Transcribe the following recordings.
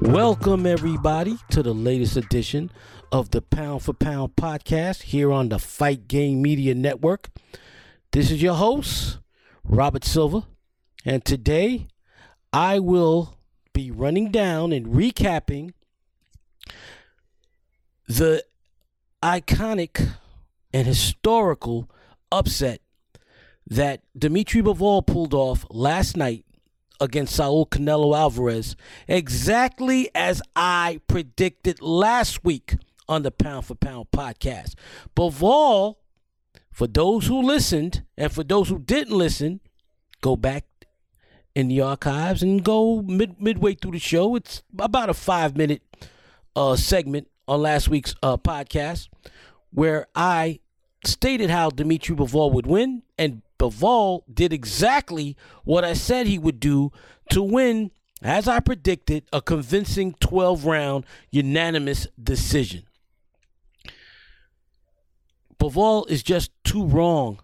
Welcome, everybody, to the latest edition of the Pound for Pound podcast here on the Fight Game Media Network. This is your host, Robert Silva, and today I will be running down and recapping the iconic and historical upset that Dimitri Bivol pulled off last night against Saul Canelo Alvarez, exactly as I predicted last week on the Pound for Pound podcast. Bivol, for those who listened and for those who didn't listen, go back in the archives and go mid, midway through the show. It's about a five minute uh, segment on last week's uh, podcast where I stated how Dimitri Bivol would win, and Bivol did exactly what I said he would do to win, as I predicted, a convincing 12 round unanimous decision. Bivol is just too wrong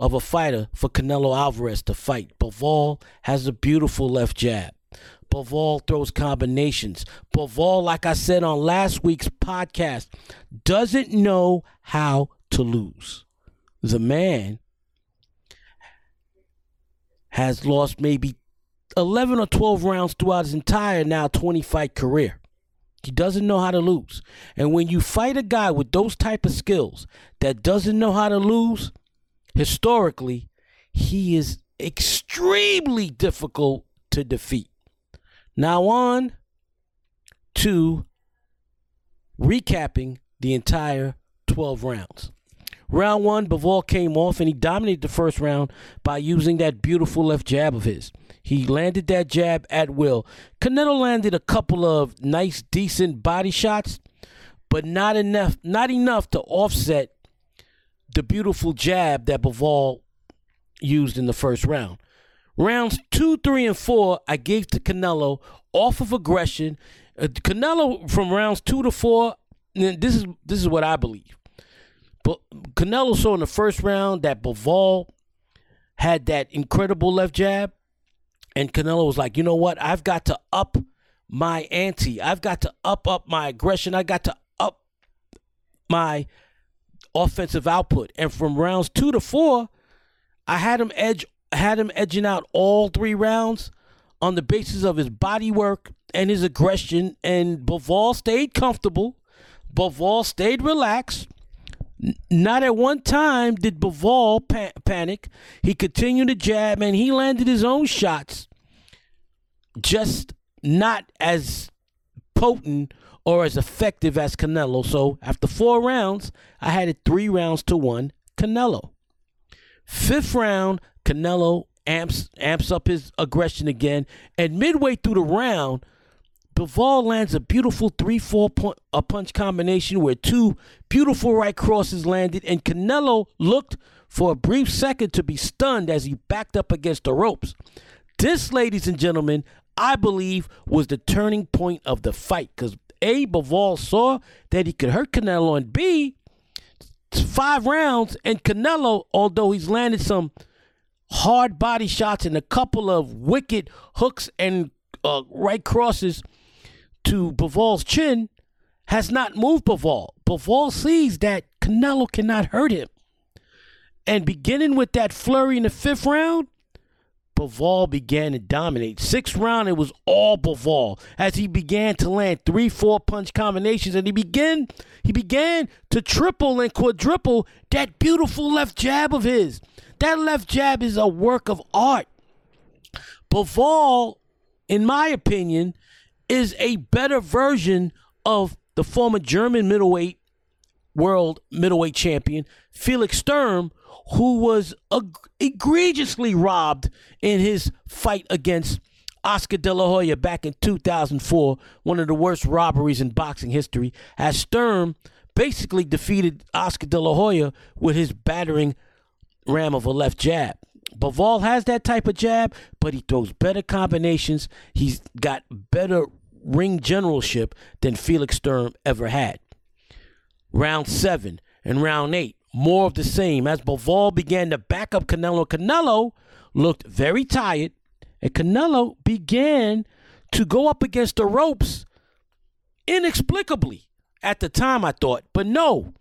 of a fighter for Canelo Alvarez to fight. Bivol has a beautiful left jab. Bivol throws combinations. Bivol, like I said on last week's podcast, doesn't know how to lose. The man has lost maybe 11 or 12 rounds throughout his entire now 20 fight career. He doesn't know how to lose. And when you fight a guy with those type of skills that doesn't know how to lose, historically, he is extremely difficult to defeat. Now on to recapping the entire 12 rounds. Round one, Bivol came off and he dominated the first round by using that beautiful left jab of his. He landed that jab at will. Canelo landed a couple of nice, decent body shots, but not enough, not enough to offset the beautiful jab that Bivol used in the first round. Rounds two, three, and four, I gave to Canelo off of aggression. Uh, Canelo from rounds two to four. This is this is what I believe. But Canelo saw in the first round that Bivol had that incredible left jab, and Canelo was like, you know what? I've got to up my ante. I've got to up up my aggression. I got to up my offensive output. And from rounds two to four, I had him edge had him edging out all three rounds on the basis of his body work and his aggression. And Bivol stayed comfortable. Bivol stayed relaxed. Not at one time did Bivol pa- panic. He continued to jab and he landed his own shots, just not as potent or as effective as Canelo. So after four rounds, I had it three rounds to one Canelo. Fifth round, Canelo amps amps up his aggression again, and midway through the round, Bivol lands a beautiful 3 4 point, a punch combination where two beautiful right crosses landed, and Canelo looked for a brief second to be stunned as he backed up against the ropes. This, ladies and gentlemen, I believe was the turning point of the fight because A, Bivol saw that he could hurt Canelo, and B, five rounds, and Canelo, although he's landed some hard body shots and a couple of wicked hooks and uh, right crosses to Bivol's chin has not moved Bivol. Bivol sees that Canelo cannot hurt him. And beginning with that flurry in the fifth round, Bivol began to dominate. Sixth round, it was all Bivol as he began to land three, four punch combinations, and he began he began to triple and quadruple that beautiful left jab of his. That left jab is a work of art. Bivol, in my opinion, is a better version of the former German middleweight world middleweight champion Felix Sturm, who was eg- egregiously robbed in his fight against Oscar De La Hoya back in 2004, one of the worst robberies in boxing history, as Sturm basically defeated Oscar De La Hoya with his battering ram of a left jab. Bivol has that type of jab, but he throws better combinations. He's got better ring generalship than Felix Sturm ever had. Round seven and round eight, more of the same. As Bivol began to back up Canelo, Canelo looked very tired, and Canelo began to go up against the ropes inexplicably at the time I thought, but no,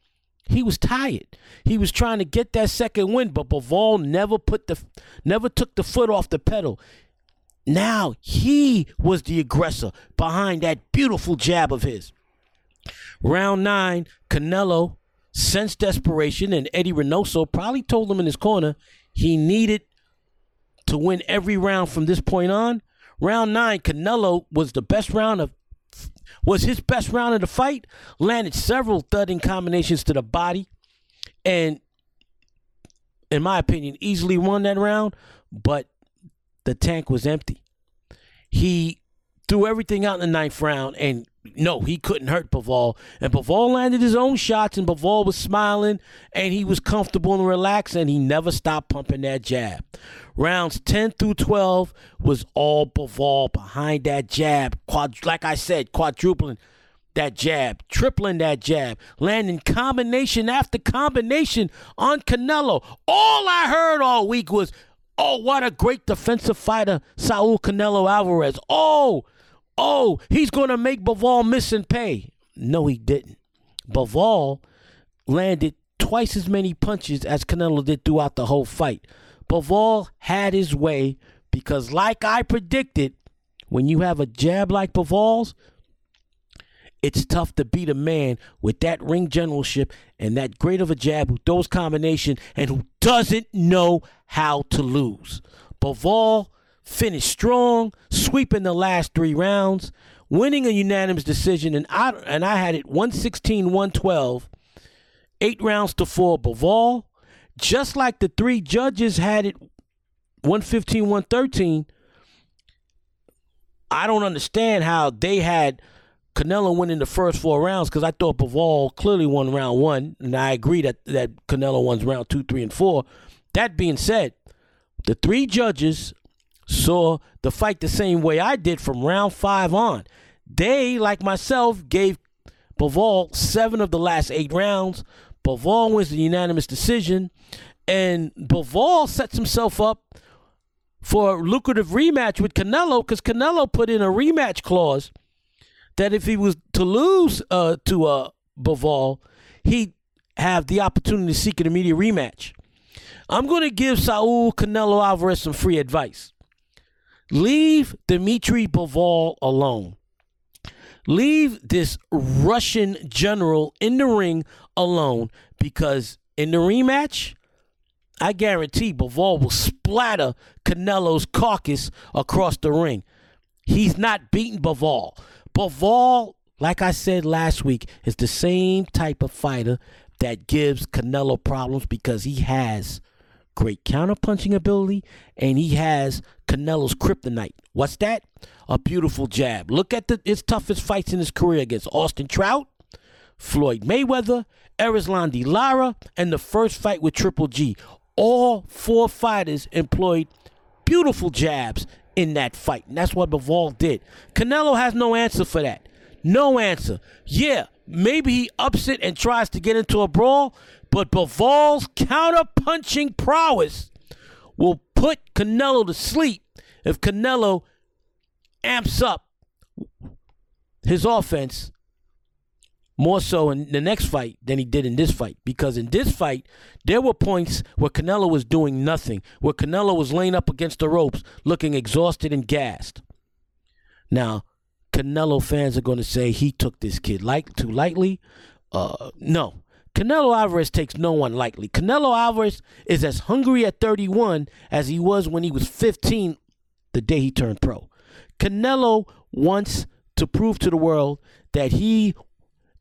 he was tired. He was trying to get that second win, but Bivol never put the never took the foot off the pedal. Now he was the aggressor behind that beautiful jab of his. Round nine, Canelo sensed desperation, and Eddie Reynoso probably told him in his corner he needed to win every round from this point on. Round nine, Canelo was the best round of was his best round of the fight. Landed several thudding combinations to the body, and in my opinion, easily won that round. But the tank was empty. He threw everything out in the ninth round, and no, he couldn't hurt Bivol. And Bivol landed his own shots, and Bivol was smiling, and he was comfortable and relaxed, and he never stopped pumping that jab. Rounds 10 through 12 was all Bivol behind that jab. Quad, like I said, quadrupling that jab, tripling that jab, landing combination after combination on Canelo. All I heard all week was, oh, what a great defensive fighter, Saul Canelo Alvarez. Oh, oh, he's going to make Bivol miss and pay. No, he didn't. Bivol landed twice as many punches as Canelo did throughout the whole fight. Bivol had his way because, like I predicted, when you have a jab like Bivol's, it's tough to beat a man with that ring generalship and that great of a jab who throws combination and who doesn't know how to lose. Bivol finished strong, sweeping the last three rounds, winning a unanimous decision, and I and I had it 116-112, eight rounds to four. Bivol just like the three judges had it 115 113 i don't understand how they had canelo winning the first four rounds because i thought Bivol clearly won round one and i agree that, that canelo won round two three and four that being said the three judges saw the fight the same way i did from round five on. They like myself gave Bivol seven of the last eight rounds. Bivol wins the unanimous decision, and Bivol sets himself up for a lucrative rematch with Canelo because Canelo put in a rematch clause that if he was to lose uh, to uh, he'd have the opportunity to seek an immediate rematch. I'm going to give Saul Canelo Alvarez some free advice. Leave Dimitri Bivol alone. Leave this Russian general in the ring alone because in the rematch, I guarantee Bivol will splatter Canelo's carcass across the ring. He's not beating Bivol. Bivol, like I said last week, is the same type of fighter that gives Canelo problems because he has great counterpunching ability and he has Canelo's kryptonite. What's that? a beautiful jab. Look at the, his toughest fights in his career against Austin Trout, Floyd Mayweather, Erislandy Lara, and the first fight with Triple G. All four fighters employed beautiful jabs in that fight. And that's what Bivol did. Canelo has no answer for that. No answer. Yeah, maybe he ups it and tries to get into a brawl, but Bivol's counter-punching prowess will put Canelo to sleep if Canelo amps up his offense more so in the next fight than he did in this fight. Because in this fight, there were points where Canelo was doing nothing, where Canelo was laying up against the ropes, looking exhausted and gassed. Now, Canelo fans are going to say he took this kid like too lightly. Uh, no. Canelo Alvarez takes no one lightly. Canelo Alvarez is as hungry at 31 as he was when he was 15 the day he turned pro. Canelo wants to prove to the world that he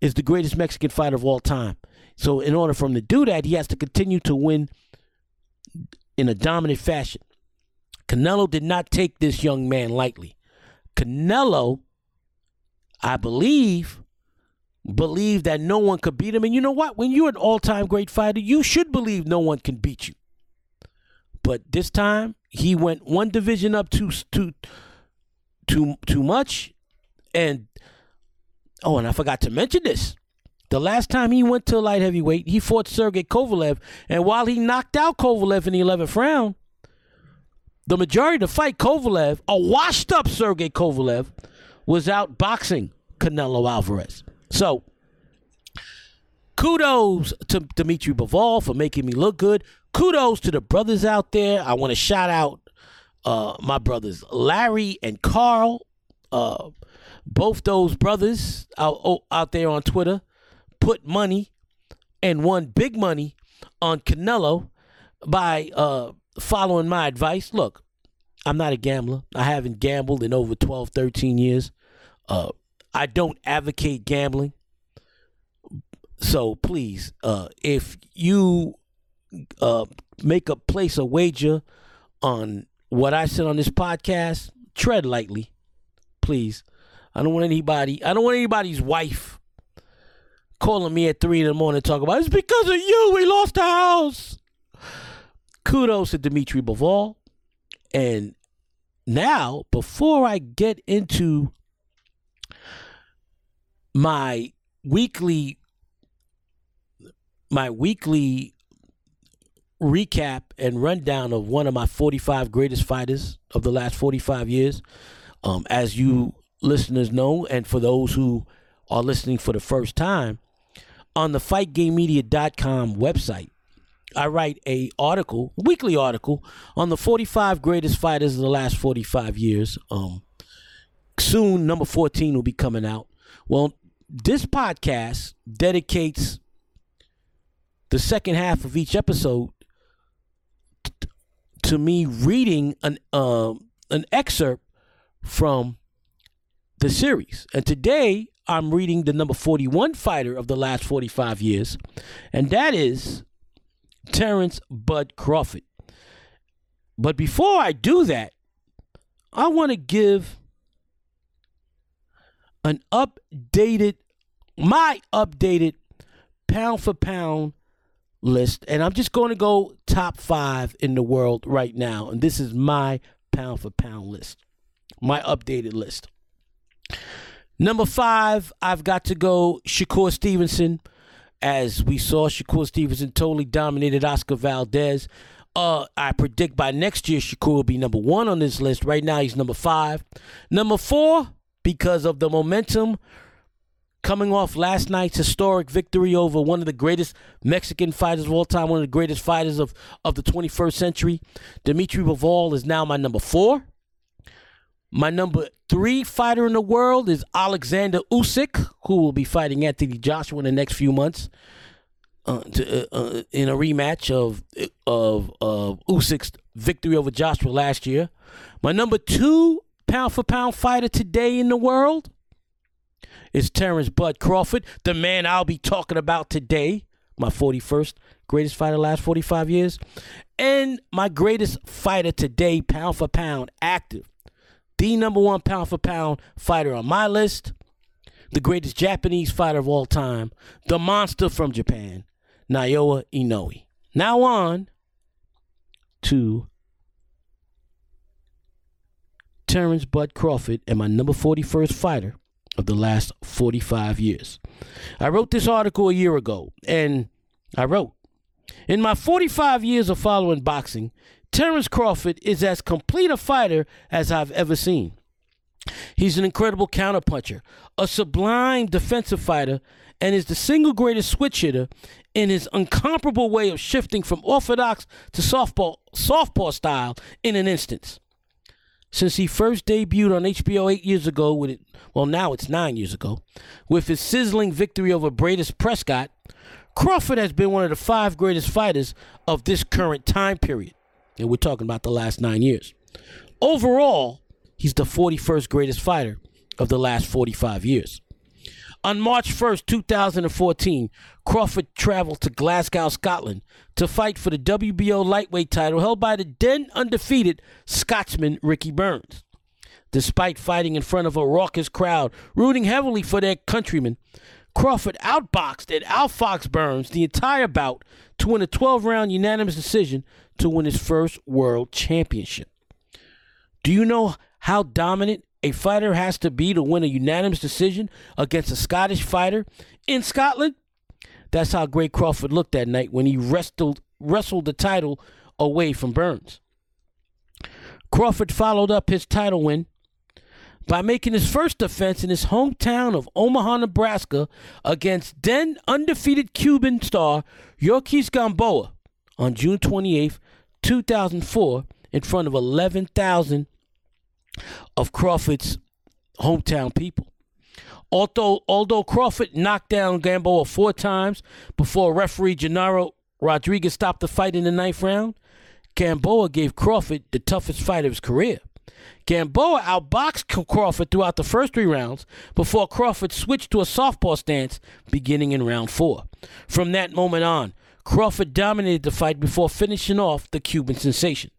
is the greatest Mexican fighter of all time. So, in order for him to do that, he has to continue to win in a dominant fashion. Canelo did not take this young man lightly. Canelo, I believe, believe that no one could beat him. And you know what? When you're an all time great fighter, you should believe no one can beat you. But this time, he went one division up to, to, too too much. And oh, and I forgot to mention this. The last time he went to light heavyweight, he fought Sergey Kovalev, and while he knocked out Kovalev in the 11th round, the majority of the fight, Kovalev, a washed up Sergey Kovalev, was out boxing Canelo Alvarez. So, kudos to Dimitri Bivol for making me look good. Kudos to the brothers out there. I want to shout out uh, my brothers Larry and Carl. Uh, both those brothers out, oh, out there on Twitter put money and won big money on Canelo by uh, following my advice. Look, I'm not a gambler. I haven't gambled in over 12, 13 years. Uh, I don't advocate gambling. So please, uh, if you uh, make a place a wager on what I said on this podcast, tread lightly, please. I don't want anybody. I don't want anybody's wife calling me at three in the morning talking about it's because of you we lost the house. Kudos to Dimitri Bivol. And now, before I get into my weekly my weekly recap and rundown of one of my 45 greatest fighters of the last 45 years. Um, as you listeners know, and for those who are listening for the first time, on the fightgamemedia.com website, I write a article, weekly article, on the 45 greatest fighters of the last 45 years. Um, soon, number 14 will be coming out. Well, this podcast dedicates the second half of each episode t- to me reading an uh, an excerpt from the series. And today I'm reading the number 41 fighter of the last 45 years, and that is Terrence Bud Crawford. But before I do that, I want to give an updated, my updated pound for pound list. And I'm just going to go top five in the world right now. And this is my pound for pound list, my updated list. Number five, I've got to go Shakur Stevenson. As we saw, Shakur Stevenson totally dominated Oscar Valdez. Uh, I predict by next year Shakur will be number one on this list. Right now, he's number five. Number four, because of the momentum coming off last night's historic victory over one of the greatest Mexican fighters of all time, one of the greatest fighters of, of the 21st century. Dimitri Bivol is now my number four. My number three fighter in the world is Alexander Usyk, who will be fighting Anthony Joshua in the next few months uh, to, uh, uh, in a rematch of of of Usyk's victory over Joshua last year. My number two pound for pound fighter today in the world is Terrence Bud Crawford, the man I'll be talking about today. My 41st greatest fighter last 45 years. And my greatest fighter today, pound for pound, active the number one pound for pound fighter on my list, the greatest Japanese fighter of all time, the monster from Japan, Naoya Inoue. Now on to Terrence Bud Crawford and my number 41st fighter of the last 45 years. I wrote this article a year ago, and I wrote, In my 45 years of following boxing, Terrence Crawford is as complete a fighter as I've ever seen. He's an incredible counterpuncher, a sublime defensive fighter, and is the single greatest switch hitter in his incomparable way of shifting from orthodox to southpaw southpaw style in an instant. Since he first debuted on HBO eight years ago with it, well now it's nine years ago, with his sizzling victory over Breidis Prescott, Crawford has been one of the five greatest fighters of this current time period. And we're talking about the last nine years. Overall, he's the 41st greatest fighter of the last 45 years. On March 1st, 2014, Crawford traveled to Glasgow, Scotland to fight for the WBO lightweight title held by the then undefeated Scotsman Ricky Burns. Despite fighting in front of a raucous crowd rooting heavily for their countrymen, Crawford outboxed and outfoxed Burns the entire bout to win a 12 round unanimous decision to win his first world championship. Do you know how dominant a fighter has to be to win a unanimous decision against a Scottish fighter in Scotland? That's how great Crawford looked that night when he wrestled wrestled the title away from Burns. Crawford followed up his title win by making his first defense in his hometown of Omaha, Nebraska, against then undefeated Cuban star Yorkis Gamboa on June 28, 2004, in front of 11,000 of Crawford's hometown people. Although, although Crawford knocked down Gamboa four times before referee Genaro Rodriguez stopped the fight in the ninth round, Gamboa gave Crawford the toughest fight of his career. Gamboa outboxed Crawford throughout the first three rounds before Crawford switched to a southpaw stance beginning in round four. From that moment on, Crawford dominated the fight before finishing off the Cuban sensation.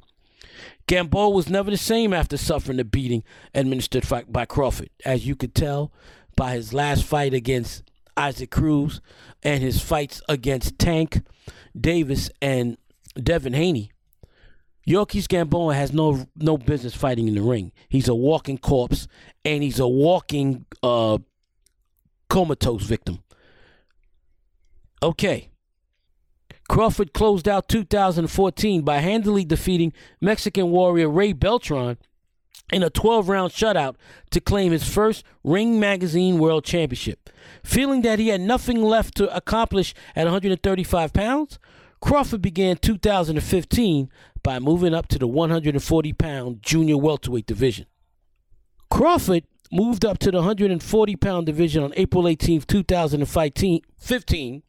Gamboa was never the same after suffering the beating administered by Crawford, as you could tell by his last fight against Isaac Cruz and his fights against Tank Davis and Devin Haney. Yorkis Gamboa has no no business fighting in the ring. He's a walking corpse and he's a walking uh, comatose victim. Okay. Crawford closed out 2014 by handily defeating Mexican warrior Ray Beltran in a 12 round shutout to claim his first Ring Magazine World Championship. Feeling that he had nothing left to accomplish at 135 pounds, Crawford began 2015 by moving up to the 140 pound junior welterweight division. Crawford moved up to the 140 pound division on April 18, 2015,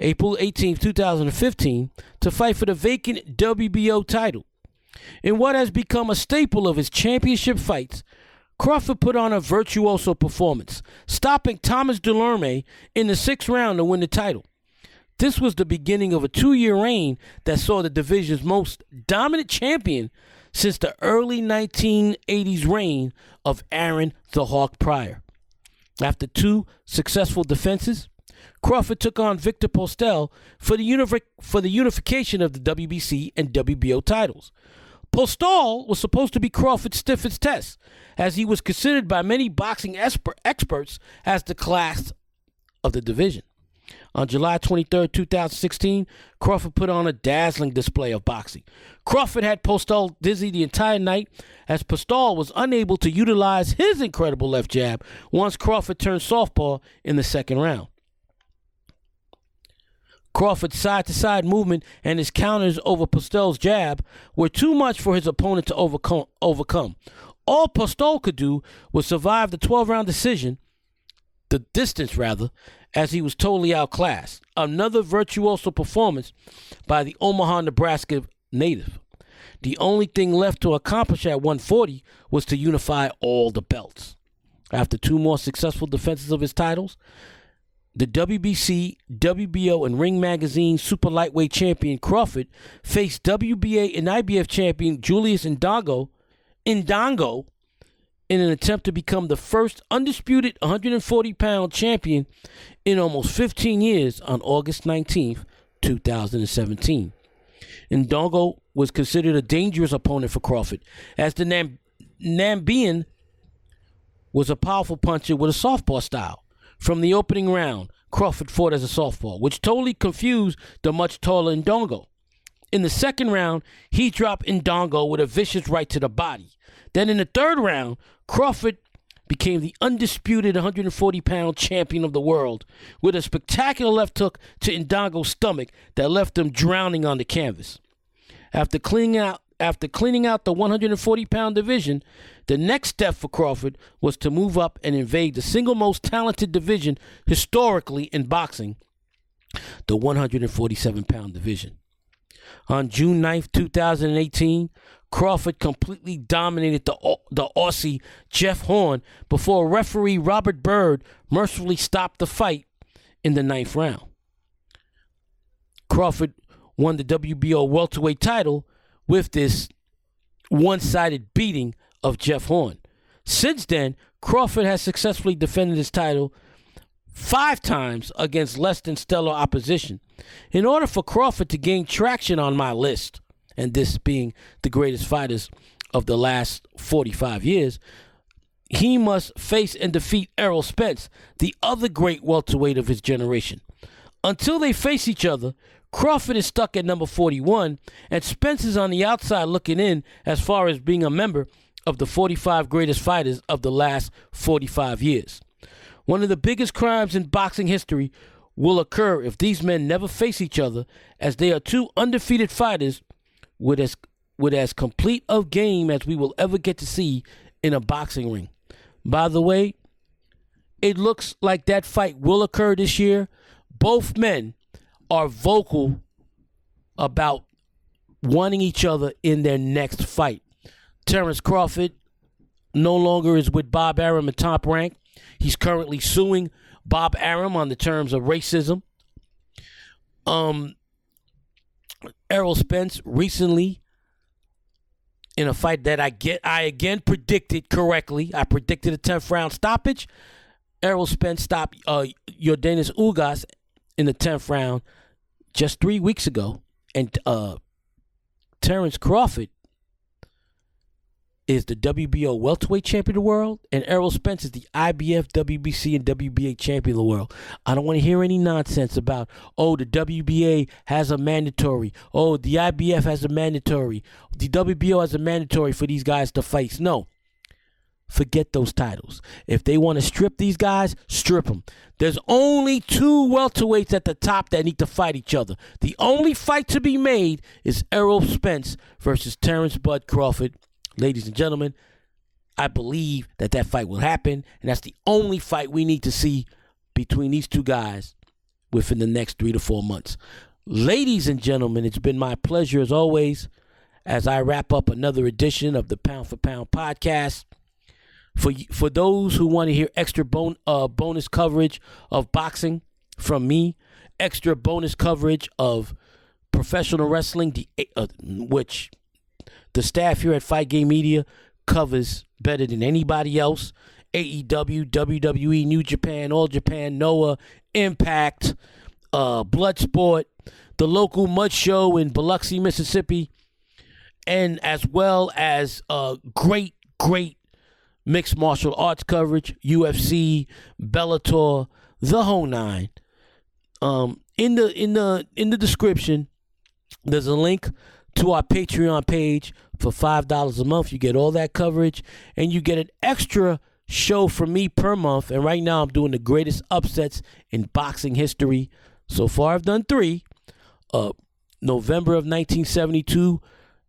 April 18, 2015, to fight for the vacant WBO title. In what has become a staple of his championship fights, Crawford put on a virtuoso performance, stopping Thomas Dulorme in the sixth round to win the title. This was the beginning of a two year reign that saw the division's most dominant champion since the early 1980s reign of Aaron the Hawk Pryor. After two successful defenses, Crawford took on Victor Postol for the, univ- for the unification of the WBC and WBO titles. Postol was supposed to be Crawford's stiffest test, as he was considered by many boxing esper- experts as the class of the division. On July 23, 2016, Crawford put on a dazzling display of boxing. Crawford had Postol dizzy the entire night as Postol was unable to utilize his incredible left jab once Crawford turned southpaw in the second round. Crawford's side to side movement and his counters over Postol's jab were too much for his opponent to overcome. overcome. All Postol could do was survive the 12 round decision, the distance rather, as he was totally outclassed. Another virtuoso performance by the Omaha, Nebraska native. The only thing left to accomplish at 140 was to unify all the belts. After two more successful defenses of his titles, the WBC, WBO, and Ring Magazine super lightweight champion Crawford faced WBA and IBF champion Julius Indongo, Indongo in an attempt to become the first undisputed 140 pound champion in almost 15 years on August 19th, 2017. Indongo was considered a dangerous opponent for Crawford, as the Nam- Nambian was a powerful puncher with a southpaw style. From the opening round, Crawford fought as a southpaw, which totally confused the much taller Indongo. In the second round, he dropped Indongo with a vicious right to the body. Then in the third round, Crawford became the undisputed 140 pound champion of the world with a spectacular left hook to Indongo's stomach that left him drowning on the canvas. After cleaning out after cleaning out the 140 pound division, the next step for Crawford was to move up and invade the single most talented division historically in boxing, the 147 pound division. On June 9th, 2018, Crawford completely dominated the, the Aussie Jeff Horn before referee Robert Byrd mercifully stopped the fight in the ninth round. Crawford won the WBO welterweight title with this one sided beating of Jeff Horn. Since then, Crawford has successfully defended his title five times against less than stellar opposition. In order for Crawford to gain traction on my list, and this being the greatest fighters of the last 45 years, he must face and defeat Errol Spence, the other great welterweight of his generation. Until they face each other, Crawford is stuck at number 41, and Spence is on the outside looking in as far as being a member of the 45 greatest fighters of the last 45 years. One of the biggest crimes in boxing history will occur if these men never face each other, as they are two undefeated fighters with as with as complete a game as we will ever get to see in a boxing ring. By the way, it looks like that fight will occur this year. Both men are vocal about wanting each other in their next fight. Terence Crawford no longer is with Bob Arum at top rank. He's currently suing Bob Arum on the terms of racism. Um, Errol Spence recently in a fight that I get I again predicted correctly. I predicted a 10th round stoppage. Errol Spence stopped uh Yordenis Ugas in the 10th round just 3 weeks ago and uh Terence Crawford is the WBO welterweight champion of the world, and Errol Spence is the IBF, WBC, and WBA champion of the world. I don't want to hear any nonsense about, oh, the WBA has a mandatory, oh, the IBF has a mandatory, the WBO has a mandatory for these guys to fight. No. Forget those titles. If they want to strip these guys, strip them. There's only two welterweights at the top that need to fight each other. The only fight to be made is Errol Spence versus Terence Bud Crawford ladies and gentlemen, I believe that that fight will happen, and that's the only fight we need to see between these two guys within the next three to four months. Ladies and gentlemen, it's been my pleasure as always as I wrap up another edition of the Pound for Pound podcast. For for those who want to hear extra bon, uh, bonus coverage of boxing from me, extra bonus coverage of professional wrestling, the, uh, which the staff here at Fight Game Media covers better than anybody else. AEW, WWE, New Japan, All Japan, Noah, Impact, uh, Bloodsport, the local Mud Show in Biloxi, Mississippi, and as well as uh, great, great mixed martial arts coverage, UFC, Bellator, the whole nine. Um, in the in the in the description, there's a link to our Patreon page for $5 a month. You get all that coverage and you get an extra show from me per month. And right now I'm doing the greatest upsets in boxing history. So far I've done three. Uh, November of 1972,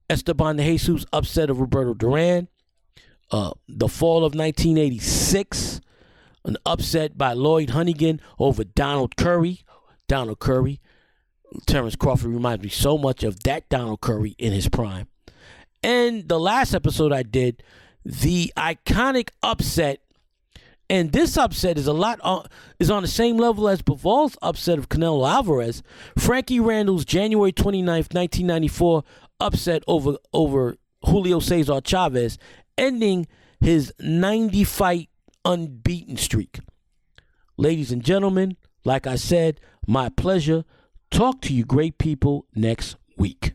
Esteban de Jesus upset of Roberto Duran. Uh, the fall of 1986, an upset by Lloyd Honeyghan over Donald Curry. Donald Curry. Terence Crawford reminds me so much of that Donald Curry in his prime. And the last episode I did, the iconic upset, and this upset is a lot on, is on the same level as Bivol's upset of Canelo Alvarez. Frankie Randall's January 29th, 1994 upset over over Julio Cesar Chavez, ending his 90 fight unbeaten streak. Ladies and gentlemen, like I said, my pleasure. Talk to you great people next week.